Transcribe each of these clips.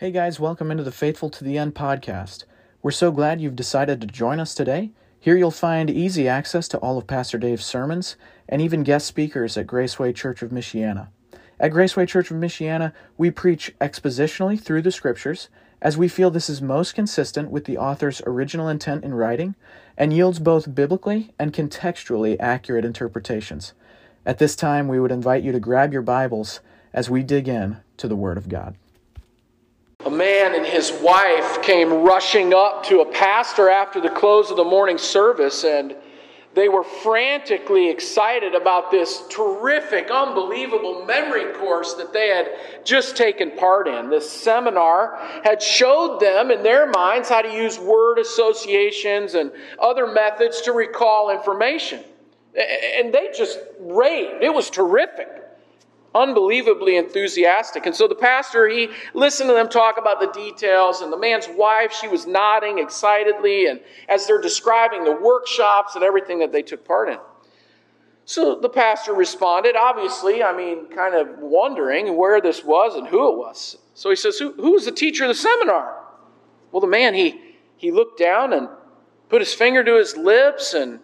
Hey guys, welcome into the Faithful to the End podcast. We're so glad you've decided to join us today. Here you'll find easy access to all of Pastor Dave's sermons and even guest speakers at Graceway Church of Michiana. At Graceway Church of Michiana, we preach expositionally through the scriptures as we feel this is most consistent with the author's original intent in writing and yields both biblically and contextually accurate interpretations. At this time, we would invite you to grab your Bibles as we dig in to the Word of God. A man and his wife came rushing up to a pastor after the close of the morning service, and they were frantically excited about this terrific, unbelievable memory course that they had just taken part in. This seminar had showed them in their minds how to use word associations and other methods to recall information. And they just raved. It was terrific unbelievably enthusiastic. And so the pastor, he listened to them talk about the details, and the man's wife, she was nodding excitedly, and as they're describing the workshops and everything that they took part in. So the pastor responded, obviously, I mean, kind of wondering where this was and who it was. So he says, Who, was the teacher of the seminar? Well, the man, he, he looked down and put his finger to his lips and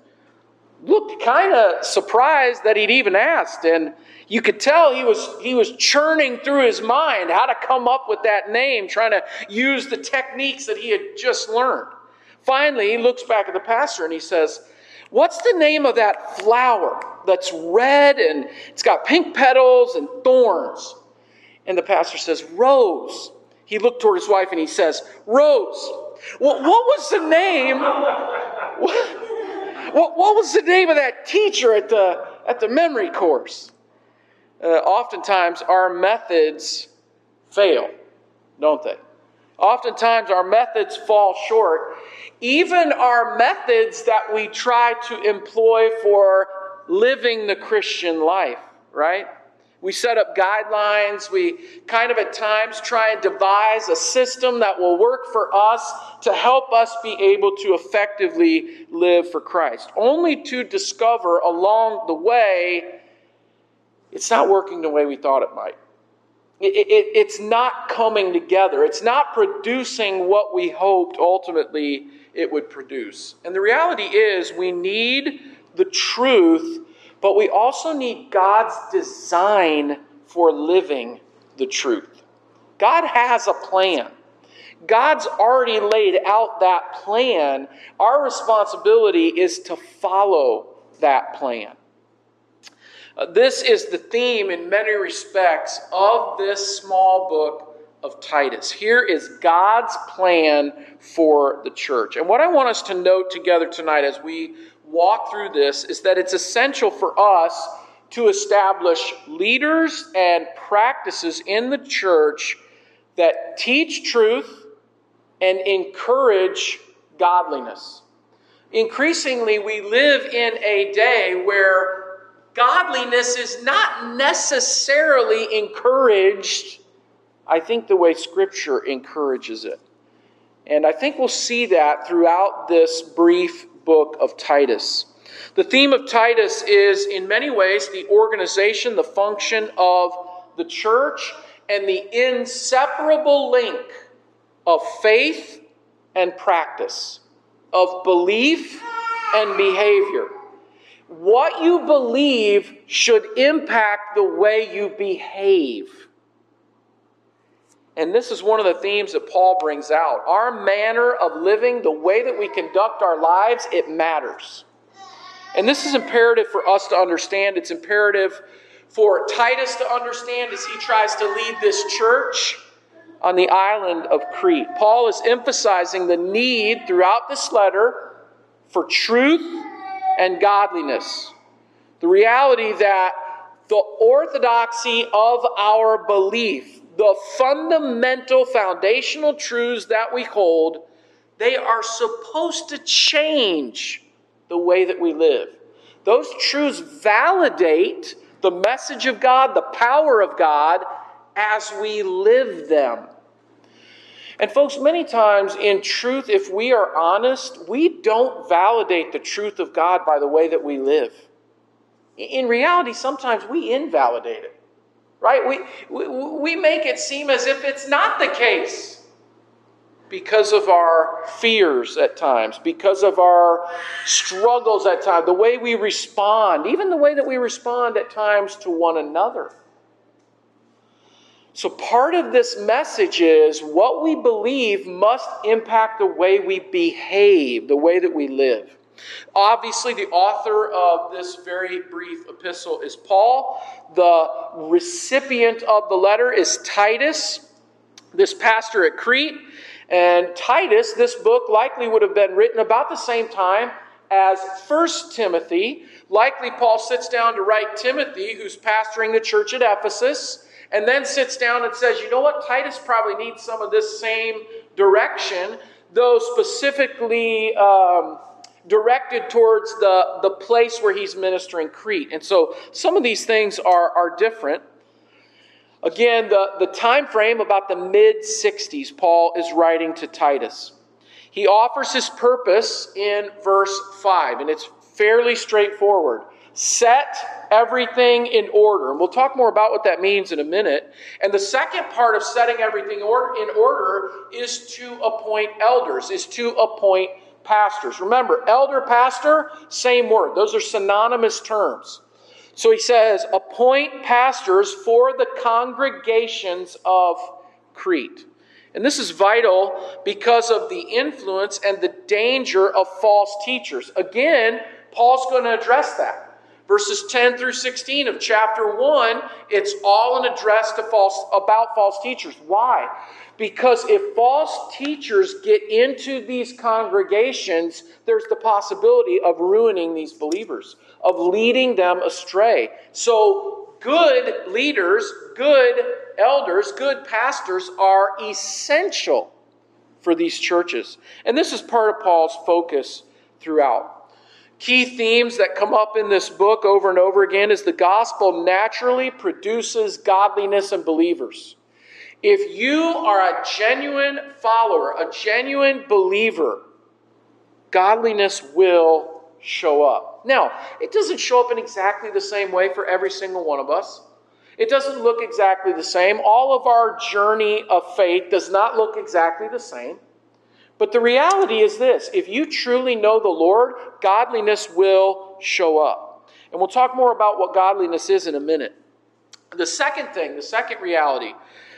looked kind of surprised that he'd even asked. And you could tell he was, he was churning through his mind how to come up with that name, trying to use the techniques that he had just learned. Finally, he looks back at the pastor and he says, What's the name of that flower that's red and it's got pink petals and thorns? And the pastor says, Rose. He looked toward his wife and he says, Rose. Well, what was the name? What, what what was the name of that teacher at the, at the memory course? uh, oftentimes our methods fail, don't they? Oftentimes our methods fall short. Even our methods that we try to employ for living the Christian life, right? We set up guidelines. We kind of at times try and devise a system that will work for us to help us be able to effectively live for Christ, only to discover along the way it's not working the way we thought it might. It, it, it's not coming together. It's not producing what we hoped ultimately it would produce. And the reality is, we need the truth, but we also need God's design for living the truth. God has a plan. God's already laid out that plan. Our responsibility is to follow that plan. Uh, this is the theme in many respects of this small book of Titus. Here is God's plan for the church. And what I want us to note together tonight as we walk through this is that it's essential for us to establish leaders and practices in the church that teach truth and encourage godliness. Increasingly, we live in a day where godliness is not necessarily encouraged, I think, the way Scripture encourages it. And I think we'll see that throughout this brief book of Titus. The theme of Titus is, in many ways, the organization, the function of the church, and the inseparable link of faith and practice, of belief and behavior. What you believe should impact the way you behave. And this is one of the themes that Paul brings out. Our manner of living, the way that we conduct our lives, it matters. And this is imperative for us to understand. It's imperative for Titus to understand as he tries to lead this church on the island of Crete. Paul is emphasizing the need throughout this letter for truth and godliness. The reality that the orthodoxy of our belief, the fundamental foundational truths that we hold, they are supposed to change the way that we live. Those truths validate the message of God, the power of God, as we live them. And, folks, many times in truth, if we are honest, we don't validate the truth of God by the way that we live. In reality, sometimes we invalidate it, right? We, we, we make it seem as if it's not the case because of our fears at times, because of our struggles at times, the way we respond, even the way that we respond at times to one another. So, part of this message is what we believe must impact the way we behave, the way that we live. Obviously, the author of this very brief epistle is Paul. The recipient of the letter is Titus, this pastor at Crete. And Titus, this book likely would have been written about the same time as First Timothy. Likely, Paul sits down to write Timothy, who's pastoring the church at Ephesus and then sits down and says, you know what, Titus probably needs some of this same direction, though specifically um, directed towards the, the place where he's ministering Crete. And so some of these things are, are different. Again, the, the time frame about the mid 60s, Paul is writing to Titus. He offers his purpose in verse 5, and it's fairly straightforward. Set everything in order. And we'll talk more about what that means in a minute. And the second part of setting everything in order is to appoint elders, is to appoint pastors. Remember, elder, pastor, same word. Those are synonymous terms. So he says, appoint pastors for the congregations of Crete. And this is vital because of the influence and the danger of false teachers. Again, Paul's going to address that. Verses 10 through 16 of chapter 1, it's all an address to false, about false teachers. Why? Because if false teachers get into these congregations, there's the possibility of ruining these believers, of leading them astray. So, good leaders, good elders, good pastors are essential for these churches. And this is part of Paul's focus throughout. Key themes that come up in this book over and over again is the gospel naturally produces godliness in believers. If you are a genuine follower, a genuine believer, godliness will show up. Now, it doesn't show up in exactly the same way for every single one of us. It doesn't look exactly the same. All of our journey of faith does not look exactly the same. But the reality is this if you truly know the Lord, godliness will show up. And we'll talk more about what godliness is in a minute. The second thing, the second reality,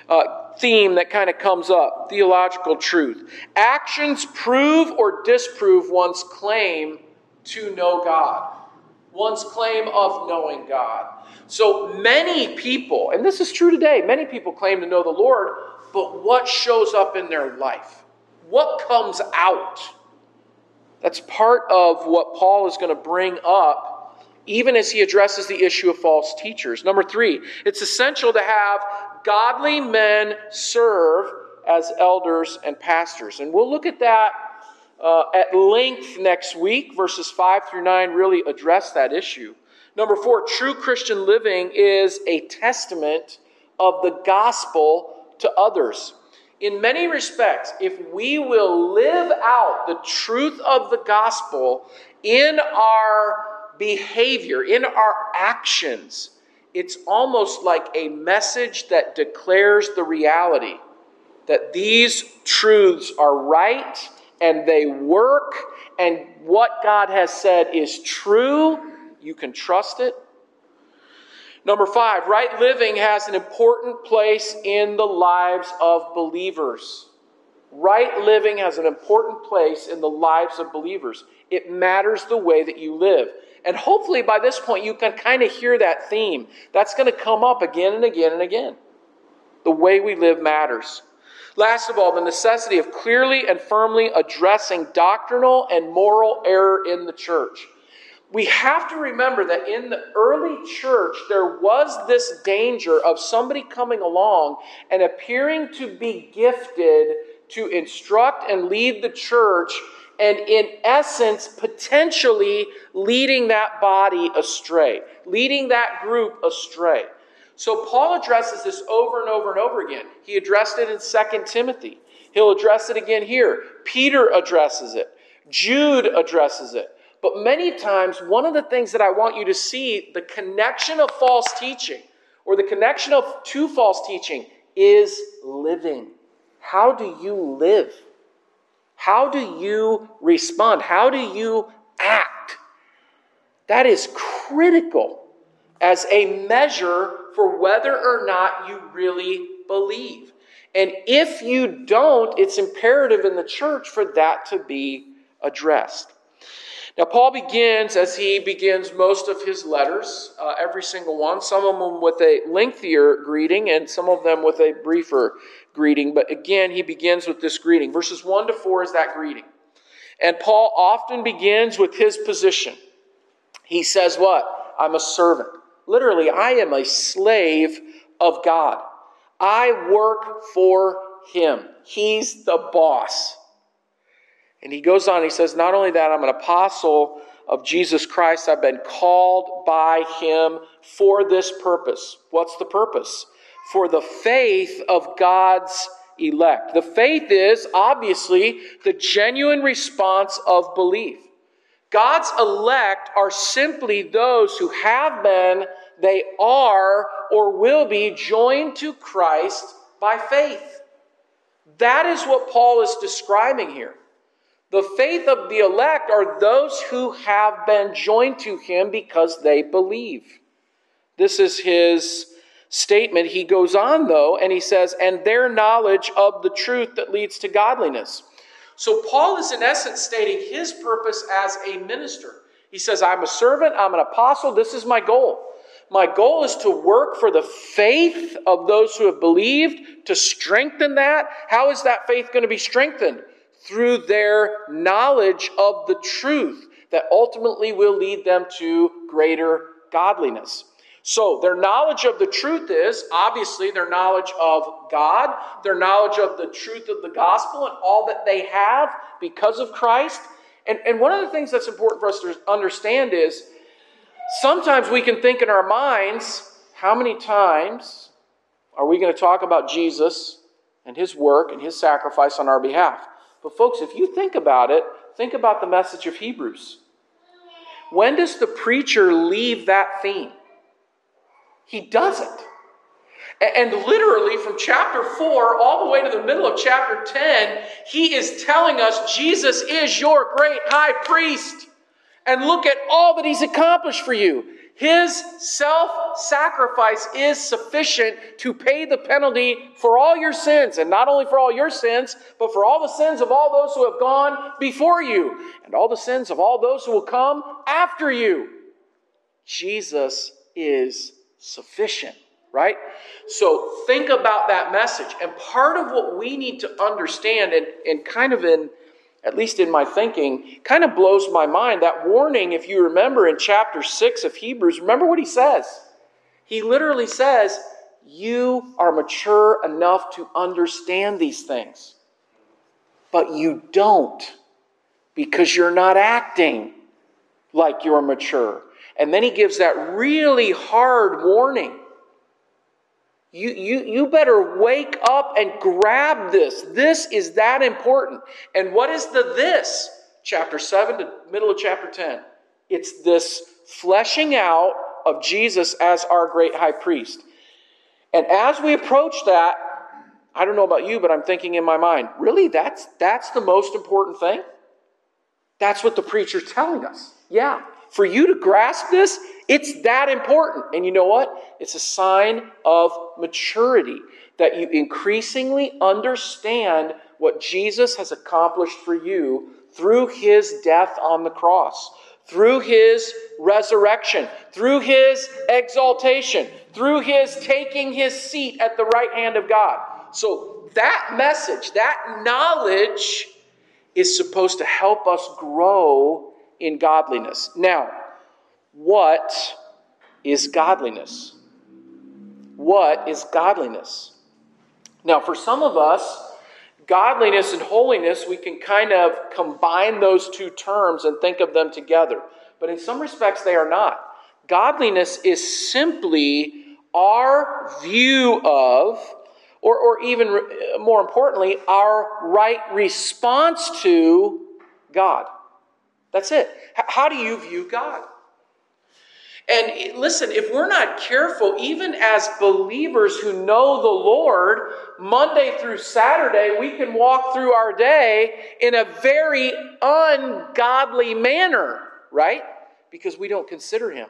uh, theme that kind of comes up theological truth. Actions prove or disprove one's claim to know God, one's claim of knowing God. So many people, and this is true today, many people claim to know the Lord, but what shows up in their life? What comes out? That's part of what Paul is going to bring up, even as he addresses the issue of false teachers. Number three, it's essential to have godly men serve as elders and pastors. And we'll look at that uh, at length next week. Verses 5 through 9 really address that issue. Number four, true Christian living is a testament of the gospel to others in many respects, if we will live out the truth of the gospel in our behavior, in our actions, it's almost like a message that declares the reality that these truths are right and they work, and what God has said is true. You can trust it Number five, right living has an important place in the lives of believers. Right living has an important place in the lives of believers. It matters the way that you live. And hopefully by this point you can kind of hear that theme. That's going to come up again and again and again. The way we live matters. Last of all, the necessity of clearly and firmly addressing doctrinal and moral error in the church we have to remember that in the early church, there was this danger of somebody coming along and appearing to be gifted to instruct and lead the church, and in essence, potentially leading that body astray, leading that group astray. So Paul addresses this over and over and over again. He addressed it in 2 Timothy. He'll address it again here. Peter addresses it. Jude addresses it. But many times, one of the things that I want you to see the connection of false teaching, or the connection of to false teaching is living. How do you live? How do you respond? How do you act? That is critical as a measure for whether or not you really believe. And if you don't, it's imperative in the church for that to be addressed. Now, Paul begins, as he begins most of his letters, uh, every single one, some of them with a lengthier greeting and some of them with a briefer greeting. But again, he begins with this greeting. Verses 1 to 4 is that greeting. And Paul often begins with his position. He says, What? I'm a servant. Literally, I am a slave of God. I work for him. He's the boss. And he goes on, he says, Not only that, I'm an apostle of Jesus Christ. I've been called by him for this purpose. What's the purpose? For the faith of God's elect. The faith is obviously the genuine response of belief. God's elect are simply those who have been, they are, or will be joined to Christ by faith. That is what Paul is describing here. The faith of the elect are those who have been joined to him because they believe. This is his statement. He goes on, though, and he says, and their knowledge of the truth that leads to godliness. So, Paul is in essence stating his purpose as a minister. He says, I'm a servant, I'm an apostle, this is my goal. My goal is to work for the faith of those who have believed, to strengthen that. How is that faith going to be strengthened? Through their knowledge of the truth that ultimately will lead them to greater godliness. So, their knowledge of the truth is obviously their knowledge of God, their knowledge of the truth of the gospel, and all that they have because of Christ. And, and one of the things that's important for us to understand is sometimes we can think in our minds, how many times are we going to talk about Jesus and his work and his sacrifice on our behalf? But, folks, if you think about it, think about the message of Hebrews. When does the preacher leave that theme? He doesn't. And literally, from chapter 4 all the way to the middle of chapter 10, he is telling us Jesus is your great high priest. And look at all that he's accomplished for you. His self sacrifice is sufficient to pay the penalty for all your sins, and not only for all your sins, but for all the sins of all those who have gone before you, and all the sins of all those who will come after you. Jesus is sufficient, right? So think about that message. And part of what we need to understand, and, and kind of in at least in my thinking, kind of blows my mind. That warning, if you remember in chapter 6 of Hebrews, remember what he says? He literally says, You are mature enough to understand these things, but you don't because you're not acting like you're mature. And then he gives that really hard warning you, you, you better wake up and grab this. This is that important. And what is the this? Chapter 7 to middle of chapter 10. It's this fleshing out of Jesus as our great high priest. And as we approach that, I don't know about you, but I'm thinking in my mind, really, that's, that's the most important thing? That's what the preacher's telling us. Yeah. For you to grasp this, it's that important. And you know what? It's a sign of maturity that you increasingly understand what Jesus has accomplished for you through his death on the cross, through his resurrection, through his exaltation, through his taking his seat at the right hand of God. So that message, that knowledge is supposed to help us grow in godliness. Now, what is godliness? What is godliness? Now, for some of us, godliness and holiness, we can kind of combine those two terms and think of them together. But in some respects, they are not. Godliness is simply our view of, or, or even uh, more importantly, our right response to God. That's it. How do you view God? And eh, listen, if we're not careful, even as believers who know the Lord, Monday through Saturday, we can walk through our day in a very ungodly manner, right? Because we don't consider Him.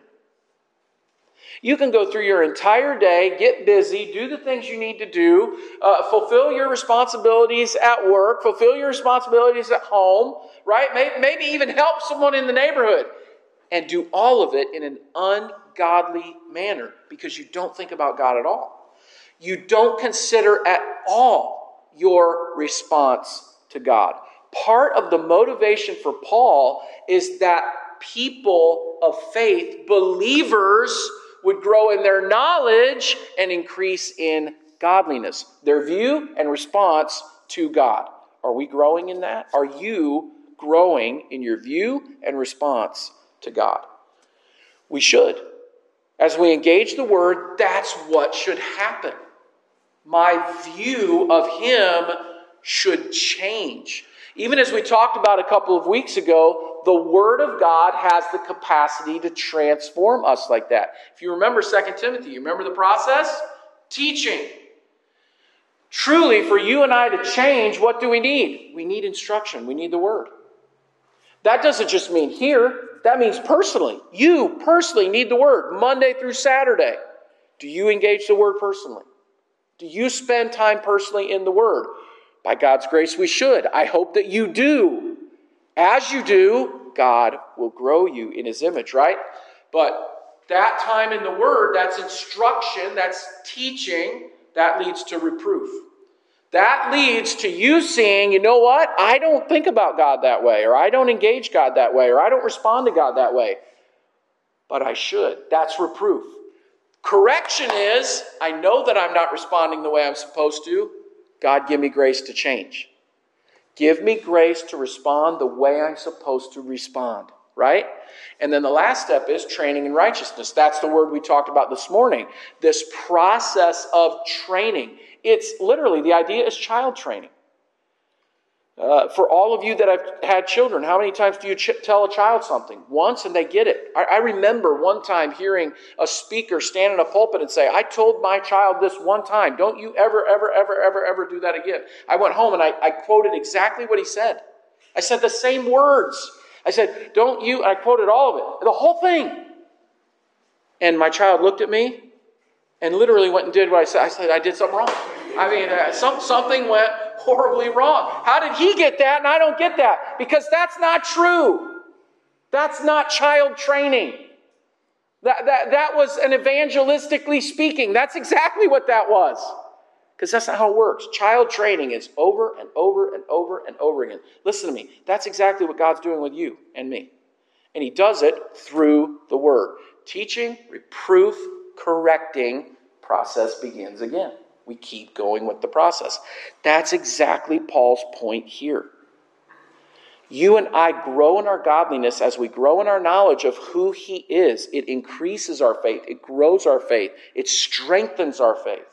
You can go through your entire day, get busy, do the things you need to do, uh, fulfill your responsibilities at work, fulfill your responsibilities at home, right? Maybe, maybe even help someone in the neighborhood and do all of it in an ungodly manner because you don't think about God at all. You don't consider at all your response to God. Part of the motivation for Paul is that people of faith, believers, would grow in their knowledge and increase in godliness, their view and response to God. Are we growing in that? Are you growing in your view and response to God. We should. As we engage the Word, that's what should happen. My view of Him should change. Even as we talked about a couple of weeks ago, the Word of God has the capacity to transform us like that. If you remember 2 Timothy, you remember the process? Teaching. Truly, for you and I to change, what do we need? We need instruction, we need the Word. That doesn't just mean here, that means personally. You personally need the word Monday through Saturday. Do you engage the word personally? Do you spend time personally in the word? By God's grace, we should. I hope that you do. As you do, God will grow you in his image, right? But that time in the word, that's instruction, that's teaching, that leads to reproof. That leads to you seeing, you know what? I don't think about God that way, or I don't engage God that way, or I don't respond to God that way. But I should. That's reproof. Correction is, I know that I'm not responding the way I'm supposed to. God, give me grace to change. Give me grace to respond the way I'm supposed to respond, right? And then the last step is training in righteousness. That's the word we talked about this morning. This process of training. It's literally the idea is child training. Uh, for all of you that have had children, how many times do you ch- tell a child something? Once and they get it. I, I remember one time hearing a speaker stand in a pulpit and say, I told my child this one time. Don't you ever, ever, ever, ever, ever do that again. I went home and I, I quoted exactly what he said. I said the same words. I said, Don't you, I quoted all of it, the whole thing. And my child looked at me and literally went and did what I said. I said, I did something wrong. I mean, uh, some, something went horribly wrong. How did he get that and I don't get that? Because that's not true. That's not child training. That, that, that was an evangelistically speaking. That's exactly what that was. Because that's not how it works. Child training is over and over and over and over again. Listen to me. That's exactly what God's doing with you and me. And He does it through the Word. Teaching, reproof, correcting process begins again. We keep going with the process. That's exactly Paul's point here. You and I grow in our godliness as we grow in our knowledge of who He is. It increases our faith, it grows our faith, it strengthens our faith.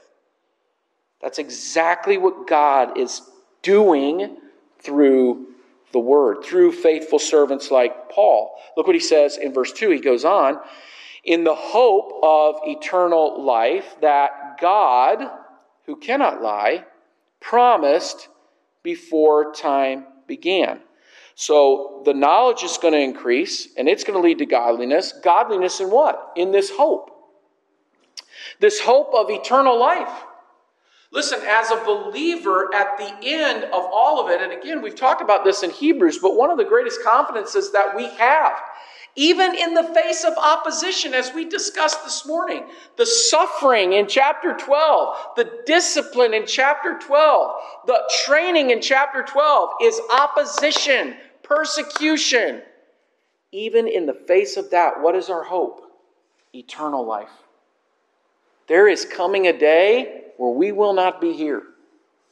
That's exactly what God is doing through the Word, through faithful servants like Paul. Look what he says in verse 2. He goes on, in the hope of eternal life that God, who cannot lie, promised before time began. So the knowledge is going to increase and it's going to lead to godliness. Godliness in what? In this hope. This hope of eternal life. Listen, as a believer at the end of all of it, and again, we've talked about this in Hebrews, but one of the greatest confidences that we have even in the face of opposition, as we discussed this morning. The suffering in chapter 12, the discipline in chapter 12, the training in chapter 12 is opposition, persecution. Even in the face of that, what is our hope? Eternal life. There is coming a day where we will not be here.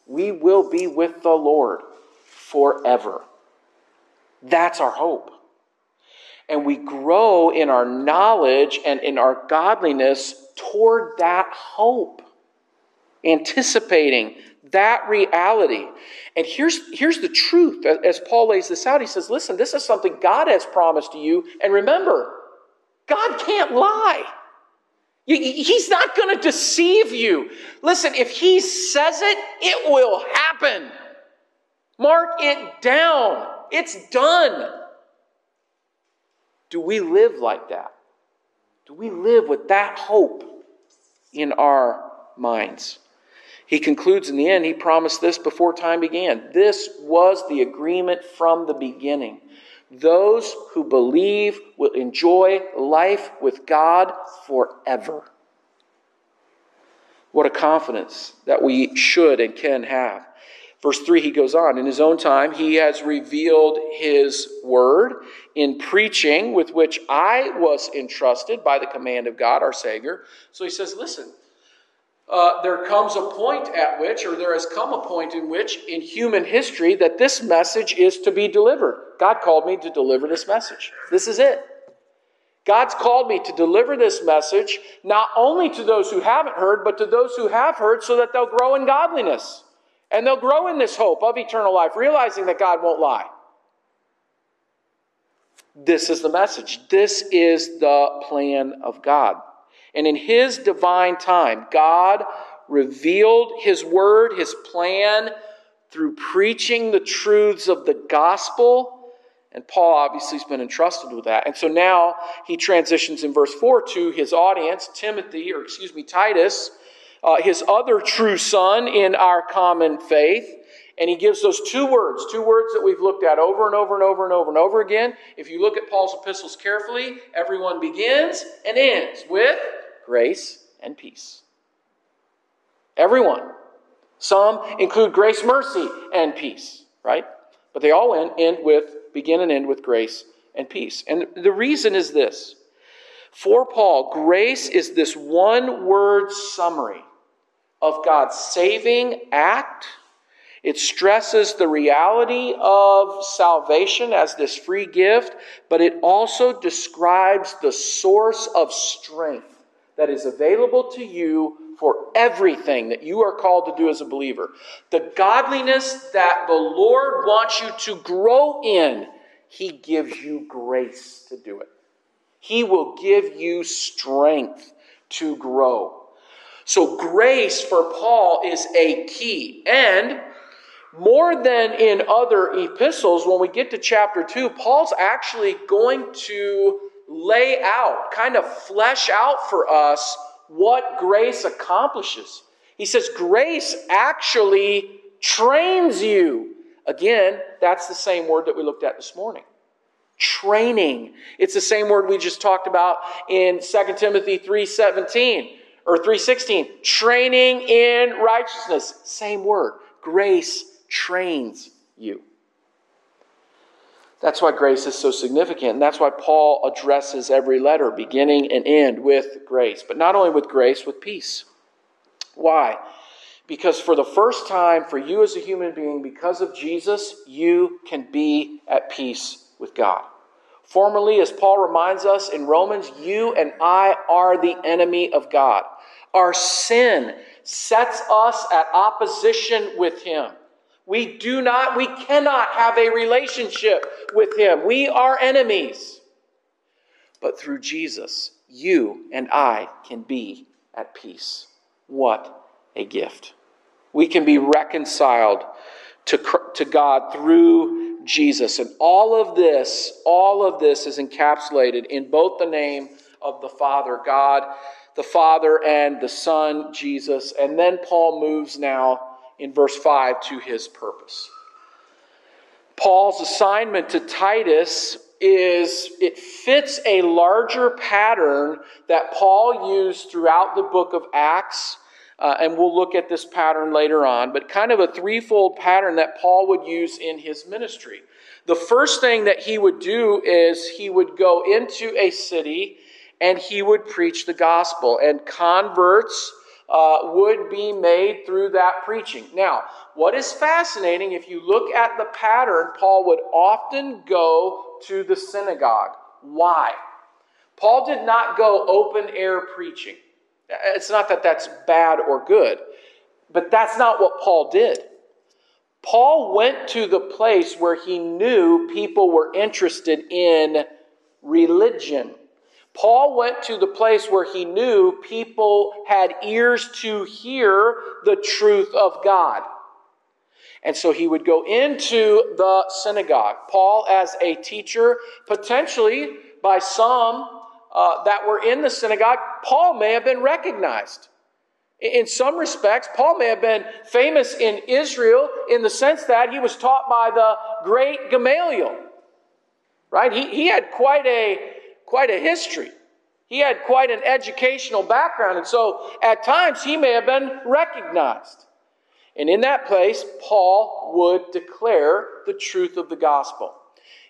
We will be with the Lord forever. That's our hope and we grow in our knowledge and in our godliness toward that hope, anticipating that reality. And here's, here's the truth as Paul lays this out. He says, Listen, this is something God has promised to you. And remember, God can't lie. He's not going to deceive you. Listen, if He says it, it will happen. Mark it down. It's done. Do we live like that? Do we live with that hope in our minds? He concludes in the end, he promised this before time began. This was the agreement from the beginning. Those who believe will enjoy life with God forever. What a confidence that we should and can have. Verse 3, he goes on, In his own time, he has revealed his word in preaching with which I was entrusted by the command of God, our Savior. So he says, Listen, uh, there comes a point at which, or there has come a point in which, in human history, that this message is to be delivered. God called me to deliver this message. This is it. God's called me to deliver this message not only to those who haven't heard, but to those who have heard so that they'll grow in godliness. And they'll grow in this hope of eternal life, realizing that God won't lie. This is the message. This is the plan of God. And in His divine time, God revealed His word, His plan, through preaching the truths of the gospel. And Paul obviously has been entrusted with that. And so now he transitions in verse 4 to his audience, Timothy, or excuse me, Titus, uh, his other true son in our common faith. And he gives those two words, two words that we've looked at over and over and over and over and over again. If you look at Paul's epistles carefully, everyone begins and ends with grace and peace. Everyone. Some include grace, mercy, and peace, right? But they all end, end with, begin and end with grace and peace. And the reason is this. For Paul, grace is this one word summary of God's saving act. It stresses the reality of salvation as this free gift, but it also describes the source of strength that is available to you for everything that you are called to do as a believer. The godliness that the Lord wants you to grow in, He gives you grace to do it. He will give you strength to grow. So, grace for Paul is a key. And more than in other epistles, when we get to chapter 2, Paul's actually going to lay out, kind of flesh out for us what grace accomplishes. He says, grace actually trains you. Again, that's the same word that we looked at this morning. Training. It's the same word we just talked about in 2 Timothy 3:17 or 3:16. Training in righteousness. Same word. Grace trains you. That's why grace is so significant. And that's why Paul addresses every letter, beginning and end, with grace. But not only with grace, with peace. Why? Because for the first time, for you as a human being, because of Jesus, you can be at peace with God. Formerly, as Paul reminds us in Romans, you and I are the enemy of God. Our sin sets us at opposition with Him. We do not, we cannot have a relationship with Him. We are enemies. But through Jesus, you and I can be at peace. What a gift. We can be reconciled to, to God through Jesus. And all of this, all of this is encapsulated in both the name of the Father, God, the Father, and the Son, Jesus. And then Paul moves now in verse 5 to his purpose. Paul's assignment to Titus is it fits a larger pattern that Paul used throughout the book of Acts. Uh, and we'll look at this pattern later on, but kind of a threefold pattern that Paul would use in his ministry. The first thing that he would do is he would go into a city and he would preach the gospel, and converts uh, would be made through that preaching. Now, what is fascinating, if you look at the pattern, Paul would often go to the synagogue. Why? Paul did not go open air preaching. It's not that that's bad or good, but that's not what Paul did. Paul went to the place where he knew people were interested in religion. Paul went to the place where he knew people had ears to hear the truth of God. And so he would go into the synagogue. Paul, as a teacher, potentially by some uh, that were in the synagogue, Paul may have been recognized. In some respects, Paul may have been famous in Israel in the sense that he was taught by the great Gamaliel. Right? He, he had quite a, quite a history. He had quite an educational background, and so at times he may have been recognized. And in that place, Paul would declare the truth of the gospel.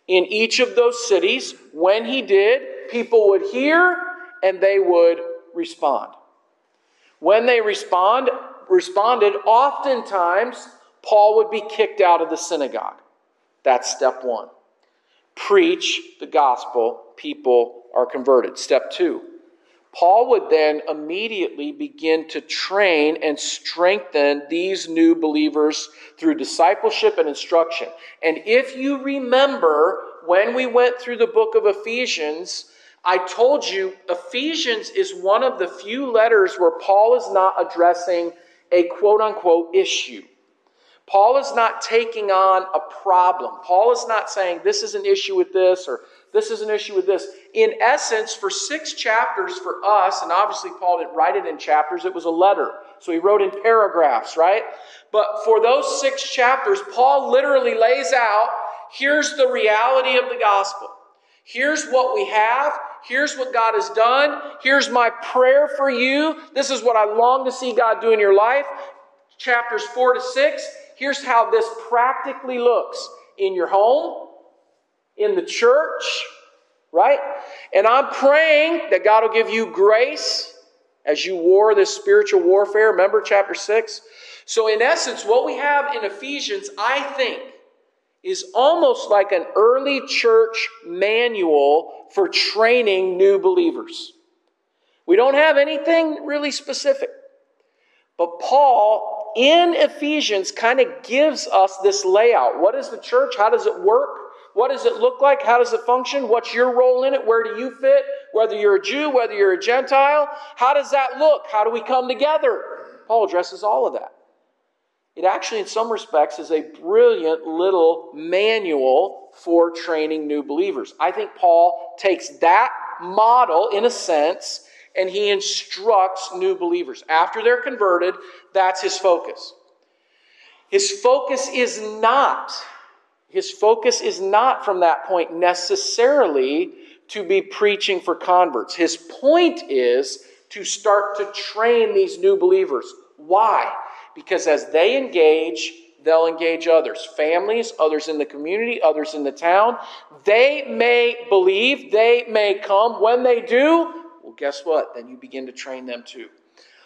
In each of those cities, when he did, people would hear and they would respond. When they respond, responded, oftentimes Paul would be kicked out of the synagogue. That's step one. Preach the gospel, people are converted. Step two Paul would then immediately begin to train and strengthen these new believers through discipleship and instruction. And if you remember when we went through the book of Ephesians, I told you Ephesians is one of the few letters where Paul is not addressing a quote unquote issue. Paul is not taking on a problem. Paul is not saying this is an issue with this or this is an issue with this. In essence, for six chapters for us, and obviously Paul didn't write it in chapters, it was a letter. So he wrote in paragraphs, right? But for those six chapters, Paul literally lays out here's the reality of the gospel. Here's what we have. Here's what God has done. Here's my prayer for you. This is what I long to see God do in your life. Chapters four to six. Here's how this practically looks in your home, in the church, right? And I'm praying that God will give you grace as you war this spiritual warfare. Remember chapter 6? So, in essence, what we have in Ephesians, I think, is almost like an early church manual for training new believers. We don't have anything really specific. But Paul in Ephesians kind of gives us this layout. What is the church? How does it work? What does it look like? How does it function? What's your role in it? Where do you fit? Whether you're a Jew, whether you're a Gentile, how does that look? How do we come together? Paul addresses all of that. It actually, in some respects, is a brilliant little manual for training new believers. I think Paul takes that model, in a sense, and he instructs new believers. After they're converted, that's his focus. His focus is not his focus is not from that point necessarily to be preaching for converts. His point is to start to train these new believers. Why? Because as they engage, they'll engage others families, others in the community, others in the town. They may believe, they may come. When they do, well, guess what? Then you begin to train them too.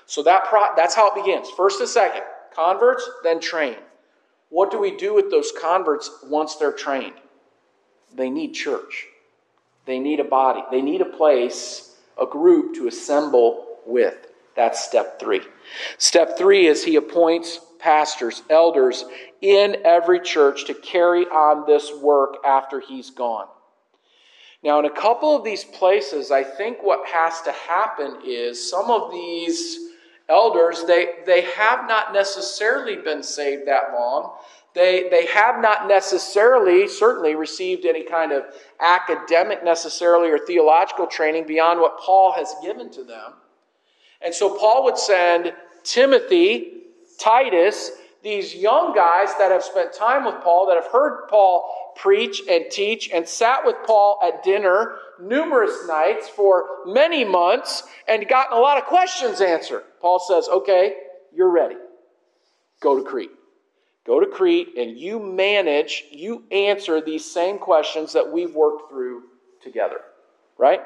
So that pro- that's how it begins. First and second, converts, then train. What do we do with those converts once they're trained? They need church. They need a body. They need a place, a group to assemble with. That's step three. Step three is he appoints pastors, elders in every church to carry on this work after he's gone. Now, in a couple of these places, I think what has to happen is some of these elders, they, they have not necessarily been saved that long. They, they have not necessarily, certainly, received any kind of academic necessarily or theological training beyond what Paul has given to them. And so Paul would send Timothy, Titus, these young guys that have spent time with Paul, that have heard Paul preach and teach and sat with Paul at dinner numerous nights for many months and gotten a lot of questions answered. Paul says, Okay, you're ready. Go to Crete. Go to Crete and you manage, you answer these same questions that we've worked through together. Right?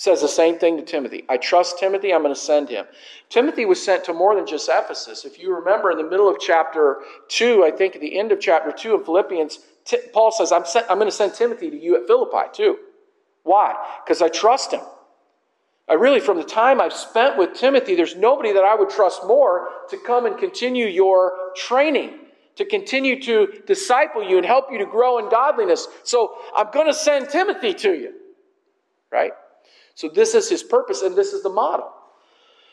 Says the same thing to Timothy. I trust Timothy, I'm going to send him. Timothy was sent to more than just Ephesus. If you remember in the middle of chapter 2, I think at the end of chapter 2 in Philippians, Paul says, I'm, sent, I'm going to send Timothy to you at Philippi too. Why? Because I trust him. I really, from the time I've spent with Timothy, there's nobody that I would trust more to come and continue your training, to continue to disciple you and help you to grow in godliness. So I'm going to send Timothy to you. Right? So this is his purpose, and this is the model.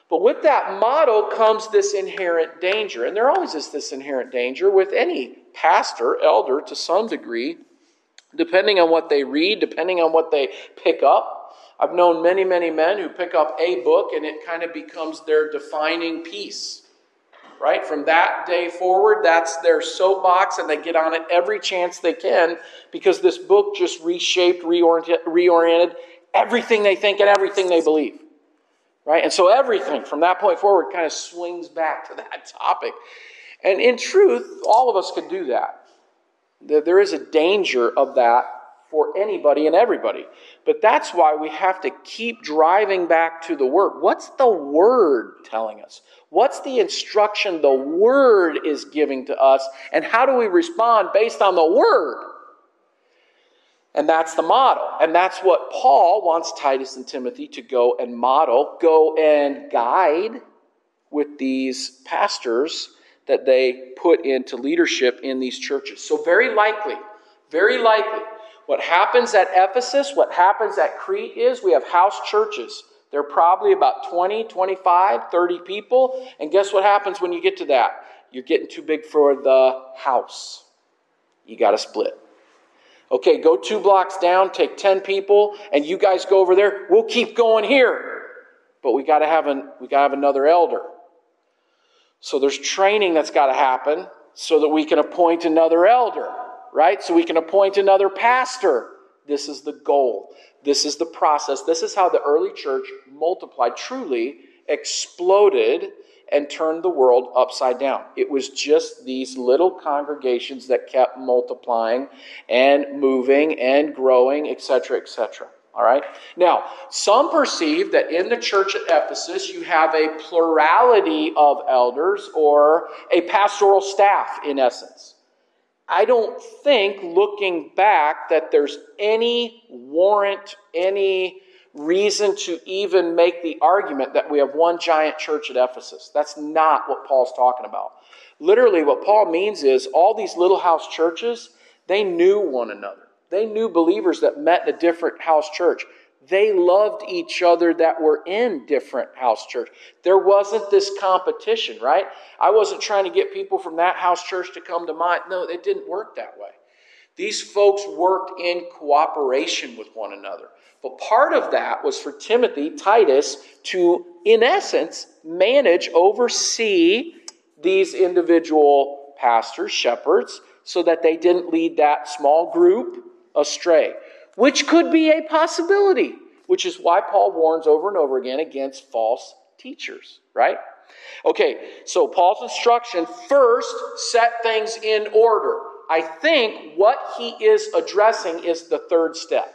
But with that model comes this inherent danger. And there always is this inherent danger with any pastor, elder to some degree, depending on what they read, depending on what they pick up. I've known many, many men who pick up a book and it kind of becomes their defining piece. Right? From that day forward, that's their soapbox, and they get on it every chance they can because this book just reshaped, reoriented, reoriented everything they think and everything they believe. Right? And so everything from that point forward kind of swings back to that topic. And in truth, all of us could do that. There is a danger of that for anybody and everybody. But that's why we have to keep driving back to the Word. What's the Word telling us? What's the instruction the Word is giving to us? And how do we respond based on the Word? And that's the model. And that's what Paul wants Titus and Timothy to go and model, go and guide with these pastors that they put into leadership in these churches. So, very likely, very likely, what happens at Ephesus, what happens at Crete is we have house churches. They're probably about 20, 25, 30 people. And guess what happens when you get to that? You're getting too big for the house. You got to split. Okay, go two blocks down, take 10 people, and you guys go over there. We'll keep going here. But we got to have an, we got to have another elder. So there's training that's got to happen so that we can appoint another elder, right? So we can appoint another pastor. This is the goal. This is the process. This is how the early church multiplied, truly exploded and turned the world upside down. It was just these little congregations that kept multiplying and moving and growing, etc., etc. All right? Now, some perceive that in the church at Ephesus you have a plurality of elders or a pastoral staff, in essence. I don't think, looking back, that there's any warrant, any reason to even make the argument that we have one giant church at Ephesus. That's not what Paul's talking about. Literally, what Paul means is all these little house churches, they knew one another. They knew believers that met in a different house church. They loved each other that were in different house church. There wasn't this competition, right? I wasn't trying to get people from that house church to come to mine. No, it didn't work that way. These folks worked in cooperation with one another. But part of that was for Timothy, Titus, to, in essence, manage, oversee these individual pastors, shepherds, so that they didn't lead that small group astray, which could be a possibility, which is why Paul warns over and over again against false teachers, right? Okay, so Paul's instruction first set things in order. I think what he is addressing is the third step.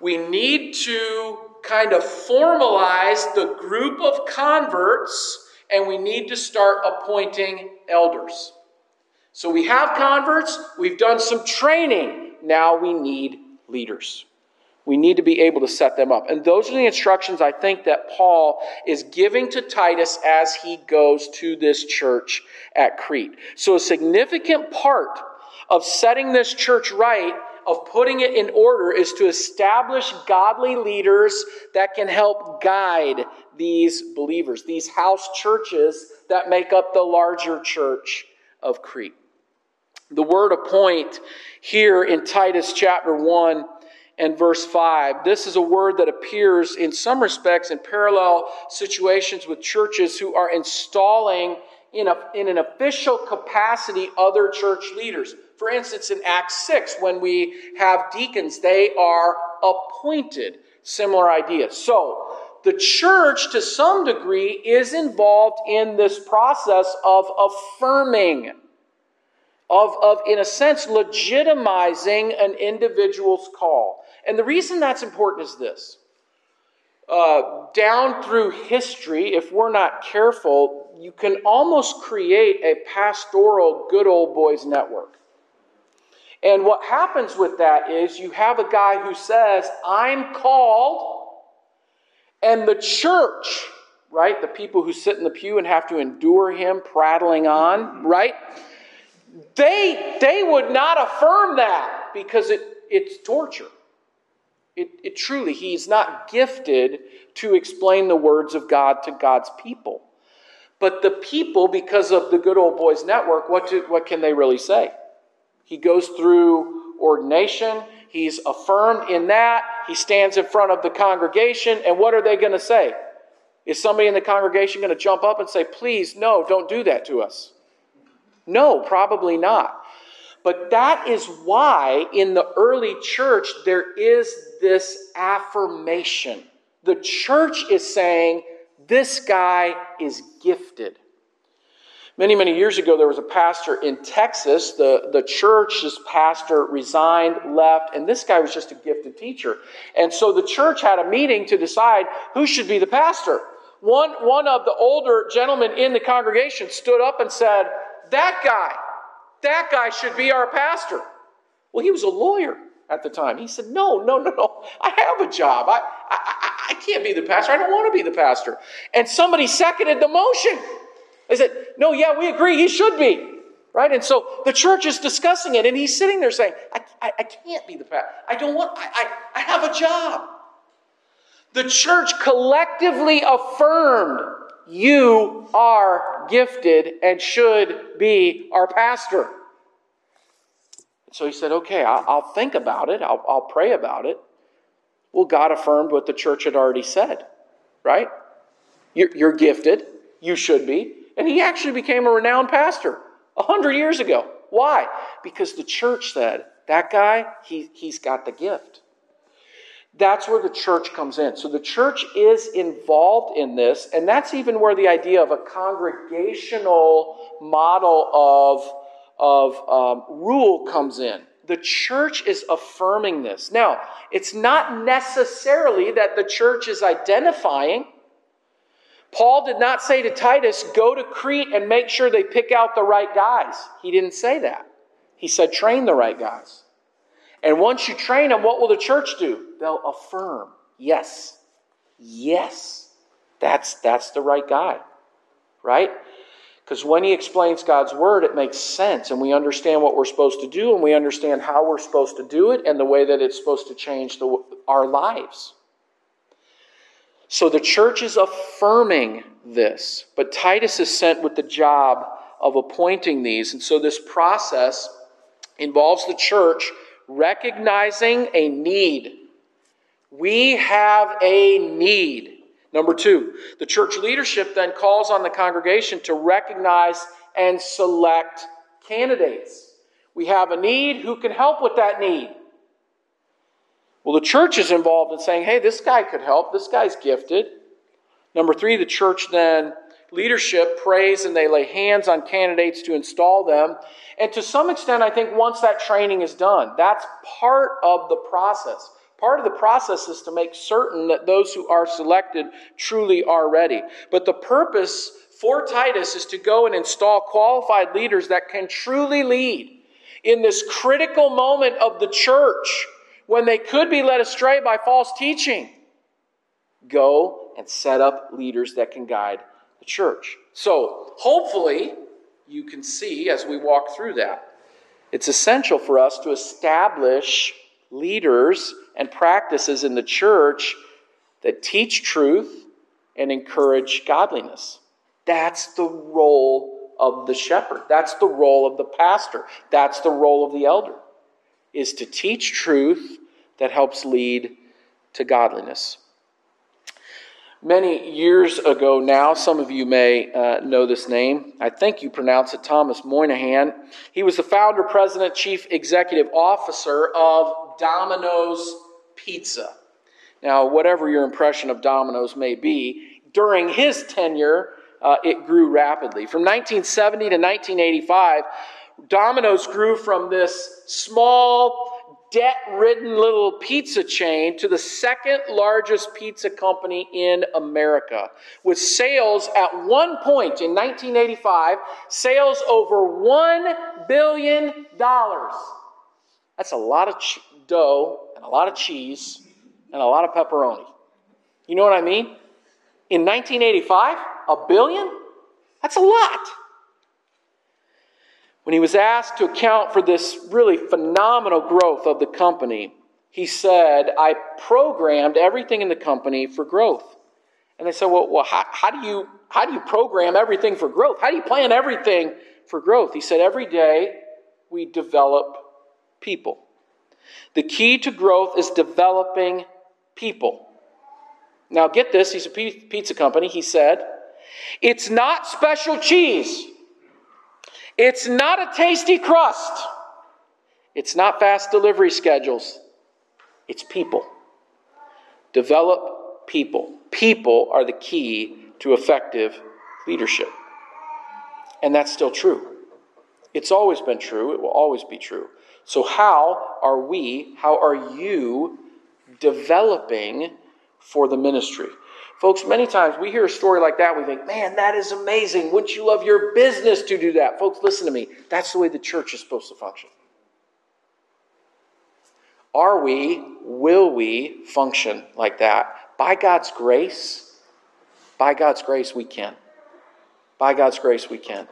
We need to kind of formalize the group of converts and we need to start appointing elders. So we have converts, we've done some training, now we need leaders. We need to be able to set them up. And those are the instructions I think that Paul is giving to Titus as he goes to this church at Crete. So, a significant part of setting this church right, of putting it in order, is to establish godly leaders that can help guide these believers, these house churches that make up the larger church of Crete. The word appoint here in Titus chapter 1 and verse 5. This is a word that appears in some respects in parallel situations with churches who are installing in, a, in an official capacity other church leaders. For instance, in Acts 6, when we have deacons, they are appointed. Similar idea. So, the church, to some degree, is involved in this process of affirming of, of, in a sense, legitimizing an individual's call. And the reason that's important is this. Uh, down through history, if we're not careful, you can almost create a pastoral good old boys network. And what happens with that is you have a guy who says, I'm called, and the church, right, the people who sit in the pew and have to endure him prattling on, right? They, they would not affirm that because it, it's torture. It, it truly, he's not gifted to explain the words of God to God's people. But the people, because of the good old boys network, what, do, what can they really say? He goes through ordination, he's affirmed in that, he stands in front of the congregation, and what are they going to say? Is somebody in the congregation going to jump up and say, please, no, don't do that to us? No, probably not. But that is why in the early church there is this affirmation. The church is saying, this guy is gifted. Many, many years ago, there was a pastor in Texas. The, the church's pastor resigned, left, and this guy was just a gifted teacher. And so the church had a meeting to decide who should be the pastor. One, one of the older gentlemen in the congregation stood up and said, That guy, that guy should be our pastor. Well, he was a lawyer at the time. He said, No, no, no, no. I have a job. I, I, I can't be the pastor. I don't want to be the pastor. And somebody seconded the motion. They said, No, yeah, we agree. He should be. Right? And so the church is discussing it, and he's sitting there saying, I, I, I can't be the pastor. I don't want, I, I, I have a job. The church collectively affirmed you are gifted and should be our pastor. So he said, Okay, I'll, think about it, I'll, I'll pray about it. Well, God affirmed what the church had already said, right? You're, you're gifted, you should be. And he actually became a renowned pastor a hundred years ago. Why? Because the church said, that guy, he, he's got the gift. That's where the church comes in. So the church is involved in this, and that's even where the idea of a congregational model of, of um, rule comes in. The church is affirming this. Now, it's not necessarily that the church is identifying. Paul did not say to Titus, go to Crete and make sure they pick out the right guys. He didn't say that. He said, train the right guys. And once you train them, what will the church do? They'll affirm, yes, yes, that's, that's the right guy, right? Because when he explains God's word, it makes sense, and we understand what we're supposed to do, and we understand how we're supposed to do it, and the way that it's supposed to change the, our lives. So the church is affirming this, but Titus is sent with the job of appointing these. And so this process involves the church recognizing a need. We have a need. Number two, the church leadership then calls on the congregation to recognize and select candidates. We have a need. Who can help with that need? Well, the church is involved in saying, hey, this guy could help. This guy's gifted. Number three, the church then leadership prays and they lay hands on candidates to install them. And to some extent, I think once that training is done, that's part of the process. Part of the process is to make certain that those who are selected truly are ready. But the purpose for Titus is to go and install qualified leaders that can truly lead in this critical moment of the church when they could be led astray by false teaching. Go and set up leaders that can guide the church. So, hopefully, you can see as we walk through that. It's essential for us to establish leaders and practices in the church that teach truth and encourage godliness. That's the role of the shepherd. That's the role of the pastor. That's the role of the elder is to teach truth that helps lead to godliness. Many years ago now, some of you may uh, know this name. I think you pronounce it Thomas Moynihan. He was the founder, president, chief executive officer of Domino's Pizza. Now, whatever your impression of Domino's may be, during his tenure, uh, it grew rapidly. From 1970 to 1985, Domino's grew from this small, debt ridden little pizza chain to the second largest pizza company in America, with sales at one point in 1985, sales over $1 billion. That's a lot of ch- dough and a lot of cheese and a lot of pepperoni. You know what I mean? In 1985, a billion? That's a lot. When he was asked to account for this really phenomenal growth of the company, he said, I programmed everything in the company for growth. And they said, Well, well how, how, do you, how do you program everything for growth? How do you plan everything for growth? He said, Every day we develop people. The key to growth is developing people. Now, get this, he's a pizza company. He said, It's not special cheese, it's not a tasty crust, it's not fast delivery schedules, it's people. Develop people. People are the key to effective leadership. And that's still true. It's always been true, it will always be true. So, how are we, how are you developing for the ministry? Folks, many times we hear a story like that, we think, man, that is amazing. Wouldn't you love your business to do that? Folks, listen to me. That's the way the church is supposed to function. Are we, will we function like that? By God's grace, by God's grace, we can. By God's grace, we can.